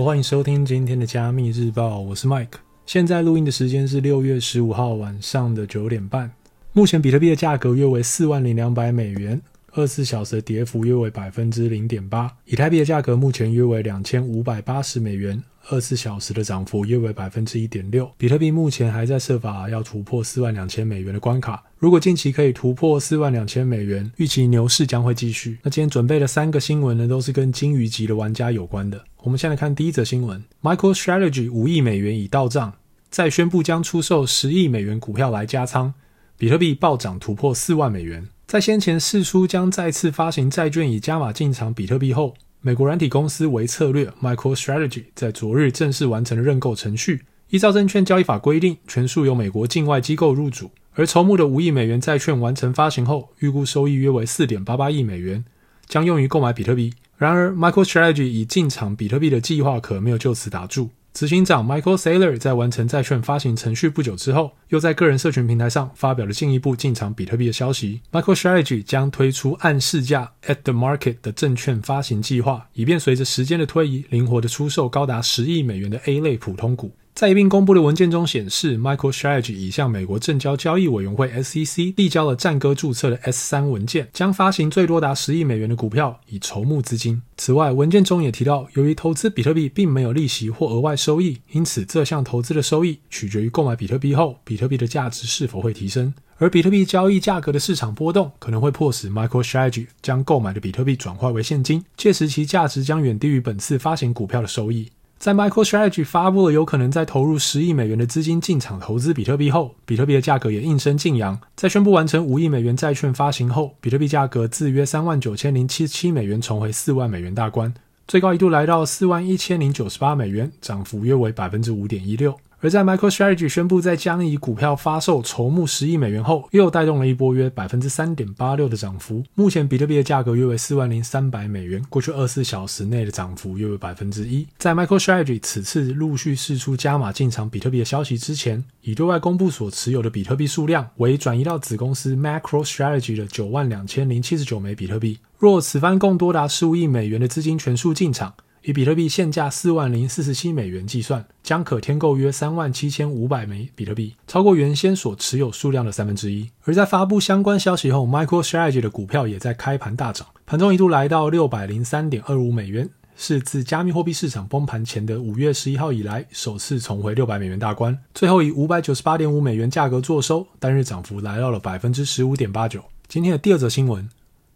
欢迎收听今天的加密日报，我是 Mike。现在录音的时间是六月十五号晚上的九点半。目前比特币的价格约为四万零两百美元，二十四小时的跌幅约为百分之零点八。以太币的价格目前约为两千五百八十美元，二十四小时的涨幅约为百分之一点六。比特币目前还在设法要突破四万两千美元的关卡。如果近期可以突破四万两千美元，预期牛市将会继续。那今天准备的三个新闻呢，都是跟金鱼级的玩家有关的。我们先来看第一则新闻：MicroStrategy 五亿美元已到账，再宣布将出售十亿美元股票来加仓，比特币暴涨突破四万美元。在先前释出将再次发行债券以加码进场比特币后，美国软体公司为策略 MicroStrategy 在昨日正式完成了认购程序。依照证券交易法规定，全数由美国境外机构入主。而筹募的五亿美元债券完成发行后，预估收益约为四点八八亿美元，将用于购买比特币。然而，MicroStrategy 已进场比特币的计划可没有就此打住。执行长 Michael Saylor 在完成债券发行程序不久之后，又在个人社群平台上发表了进一步进场比特币的消息。Michael Strategy 将推出按市价 At the Market 的证券发行计划，以便随着时间的推移，灵活的出售高达十亿美元的 A 类普通股。在一并公布的文件中显示，MicroStrategy 已向美国证交交易委员会 SEC 递交了战歌注册的 S3 文件，将发行最多达十亿美元的股票以筹募资金。此外，文件中也提到，由于投资比特币并没有利息或额外收益，因此这项投资的收益取决于购买比特币后，比特币的价值是否会提升。而比特币交易价格的市场波动可能会迫使 MicroStrategy 将购买的比特币转化为现金，届时其价值将远低于本次发行股票的收益。在 MicroStrategy 发布了有可能在投入十亿美元的资金进场投资比特币后，比特币的价格也应声晋扬。在宣布完成五亿美元债券发行后，比特币价格自约三万九千零七十七美元重回四万美元大关，最高一度来到四万一千零九十八美元，涨幅约为百分之五点一六。而在 MicroStrategy 宣布在将以股票发售筹募十亿美元后，又带动了一波约百分之三点八六的涨幅。目前比特币的价格约为四万零三百美元，过去二十四小时内的涨幅约为百分之一。在 MicroStrategy 此次陆续释出加码进场比特币的消息之前，已对外公布所持有的比特币数量为转移到子公司 MacroStrategy 的九万两千零七十九枚比特币。若此番共多达十五亿美元的资金全数进场。以比特币现价四万零四十七美元计算，将可添购约三万七千五百枚比特币，超过原先所持有数量的三分之一。而在发布相关消息后，MicroStrategy 的股票也在开盘大涨，盘中一度来到六百零三点二五美元，是自加密货币市场崩盘前的五月十一号以来首次重回六百美元大关。最后以五百九十八点五美元价格作收，单日涨幅来到了百分之十五点八九。今天的第二则新闻。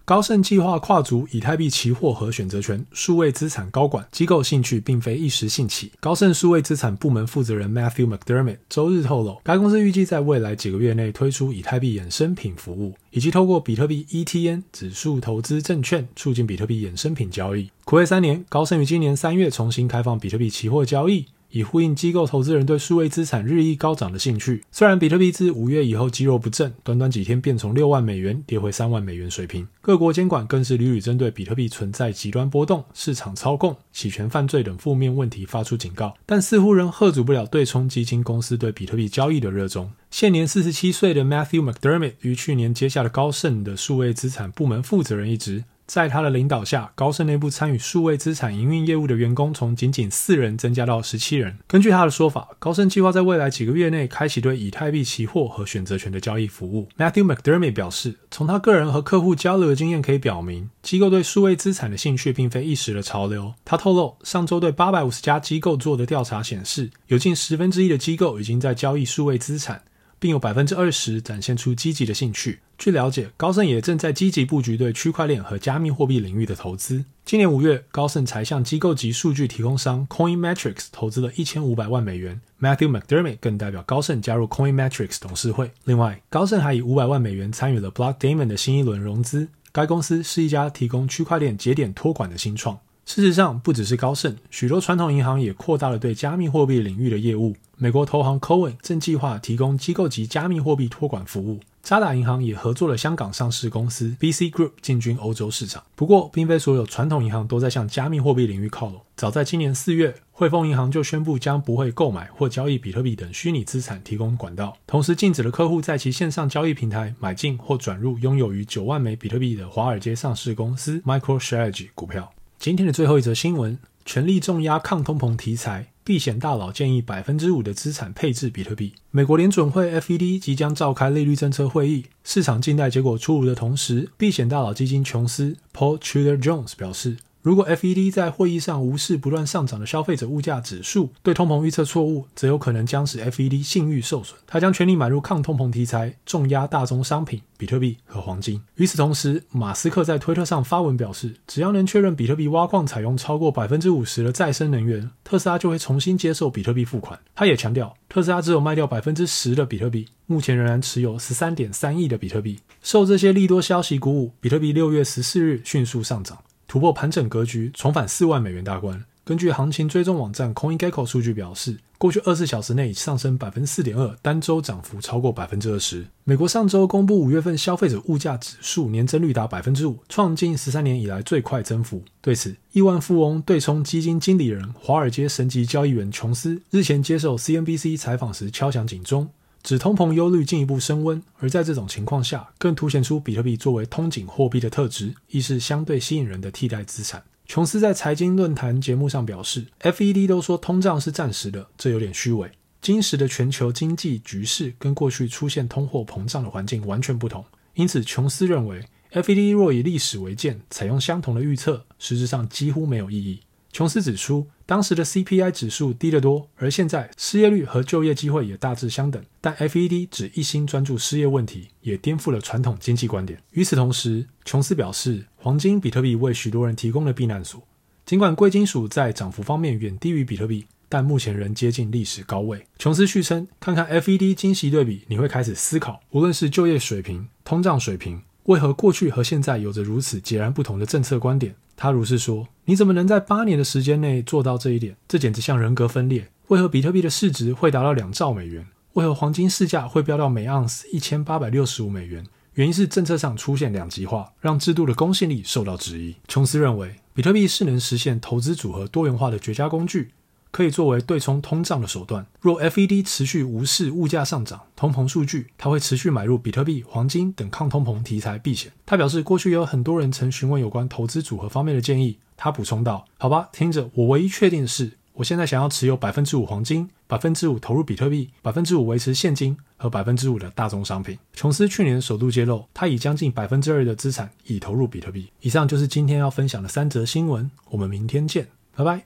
高盛计划跨足以太币期货和选择权，数位资产高管机构兴趣并非一时兴起。高盛数位资产部门负责人 Matthew McDermott 周日透露，该公司预计在未来几个月内推出以太币衍生品服务，以及透过比特币 ETN 指数投资证券促进比特币衍生品交易。睽违三年，高盛于今年三月重新开放比特币期货交易。以呼应机构投资人对数位资产日益高涨的兴趣。虽然比特币自五月以后肌肉不振，短短几天便从六万美元跌回三万美元水平。各国监管更是屡屡针对比特币存在极端波动、市场操控、洗钱犯罪等负面问题发出警告，但似乎仍喝阻不了对冲基金公司对比特币交易的热衷。现年四十七岁的 Matthew McDermott 于去年接下了高盛的数位资产部门负责人一职。在他的领导下，高盛内部参与数位资产营运业务的员工从仅仅四人增加到十七人。根据他的说法，高盛计划在未来几个月内开启对以太币期货和选择权的交易服务。Matthew McDermott 表示，从他个人和客户交流的经验可以表明，机构对数位资产的兴趣并非一时的潮流。他透露，上周对八百五十家机构做的调查显示，有近十分之一的机构已经在交易数位资产。并有百分之二十展现出积极的兴趣。据了解，高盛也正在积极布局对区块链和加密货币领域的投资。今年五月，高盛才向机构级数据提供商 Coin Metrics 投资了一千五百万美元。Matthew McDermott 更代表高盛加入 Coin Metrics 董事会。另外，高盛还以五百万美元参与了 Blockdaemon 的新一轮融资。该公司是一家提供区块链节点托管的新创。事实上，不只是高盛，许多传统银行也扩大了对加密货币领域的业务。美国投行 Cowen 正计划提供机构级加密货币托管服务。渣打银行也合作了香港上市公司 BC Group 进军欧洲市场。不过，并非所有传统银行都在向加密货币领域靠拢。早在今年四月，汇丰银行就宣布将不会购买或交易比特币等虚拟资产提供管道，同时禁止了客户在其线上交易平台买进或转入拥有逾九万枚比特币的华尔街上市公司 MicroStrategy 股票。今天的最后一则新闻：全力重压抗通膨题材，避险大佬建议百分之五的资产配置比特币。美国联准会 FED 即将召开利率政策会议，市场静待结果出炉的同时，避险大佬基金琼斯 Paul Tudor Jones 表示。如果 FED 在会议上无视不断上涨的消费者物价指数，对通膨预测错误，则有可能将使 FED 信誉受损。他将全力买入抗通膨题材，重压大宗商品、比特币和黄金。与此同时，马斯克在推特上发文表示，只要能确认比特币挖矿采用超过百分之五十的再生能源，特斯拉就会重新接受比特币付款。他也强调，特斯拉只有卖掉百分之十的比特币，目前仍然持有十三点三亿的比特币。受这些利多消息鼓舞，比特币六月十四日迅速上涨。突破盘整格局，重返四万美元大关。根据行情追踪网站 CoinGecko 数据表示，过去二十小时内上升百分之四点二，单周涨幅超过百分之二十。美国上周公布五月份消费者物价指数年增率达百分之五，创近十三年以来最快增幅。对此，亿万富翁对冲基金经理人、华尔街神级交易员琼斯日前接受 CNBC 采访时敲响警钟。指通膨忧虑进一步升温，而在这种情况下，更凸显出比特币作为通景货币的特质，亦是相对吸引人的替代资产。琼斯在财经论坛节目上表示，FED 都说通胀是暂时的，这有点虚伪。今时的全球经济局势跟过去出现通货膨胀的环境完全不同，因此琼斯认为，FED 若以历史为鉴，采用相同的预测，实质上几乎没有意义。琼斯指出，当时的 CPI 指数低得多，而现在失业率和就业机会也大致相等。但 FED 只一心专注失业问题，也颠覆了传统经济观点。与此同时，琼斯表示，黄金、比特币为许多人提供了避难所。尽管贵金属在涨幅方面远低于比特币，但目前仍接近历史高位。琼斯续称，看看 FED 今昔对比，你会开始思考，无论是就业水平、通胀水平，为何过去和现在有着如此截然不同的政策观点。他如是说：“你怎么能在八年的时间内做到这一点？这简直像人格分裂。为何比特币的市值会达到两兆美元？为何黄金市价会飙到每盎司一千八百六十五美元？原因是政策上出现两极化，让制度的公信力受到质疑。”琼斯认为，比特币是能实现投资组合多元化的绝佳工具。可以作为对冲通胀的手段。若 FED 持续无视物价上涨、通膨数据，他会持续买入比特币、黄金等抗通膨题材避险。他表示，过去有很多人曾询问有关投资组合方面的建议。他补充道：“好吧，听着，我唯一确定的是，我现在想要持有百分之五黄金，百分之五投入比特币，百分之五维持现金和百分之五的大宗商品。”琼斯去年首度揭露，他以将近百分之二的资产已投入比特币。以上就是今天要分享的三则新闻，我们明天见，拜拜。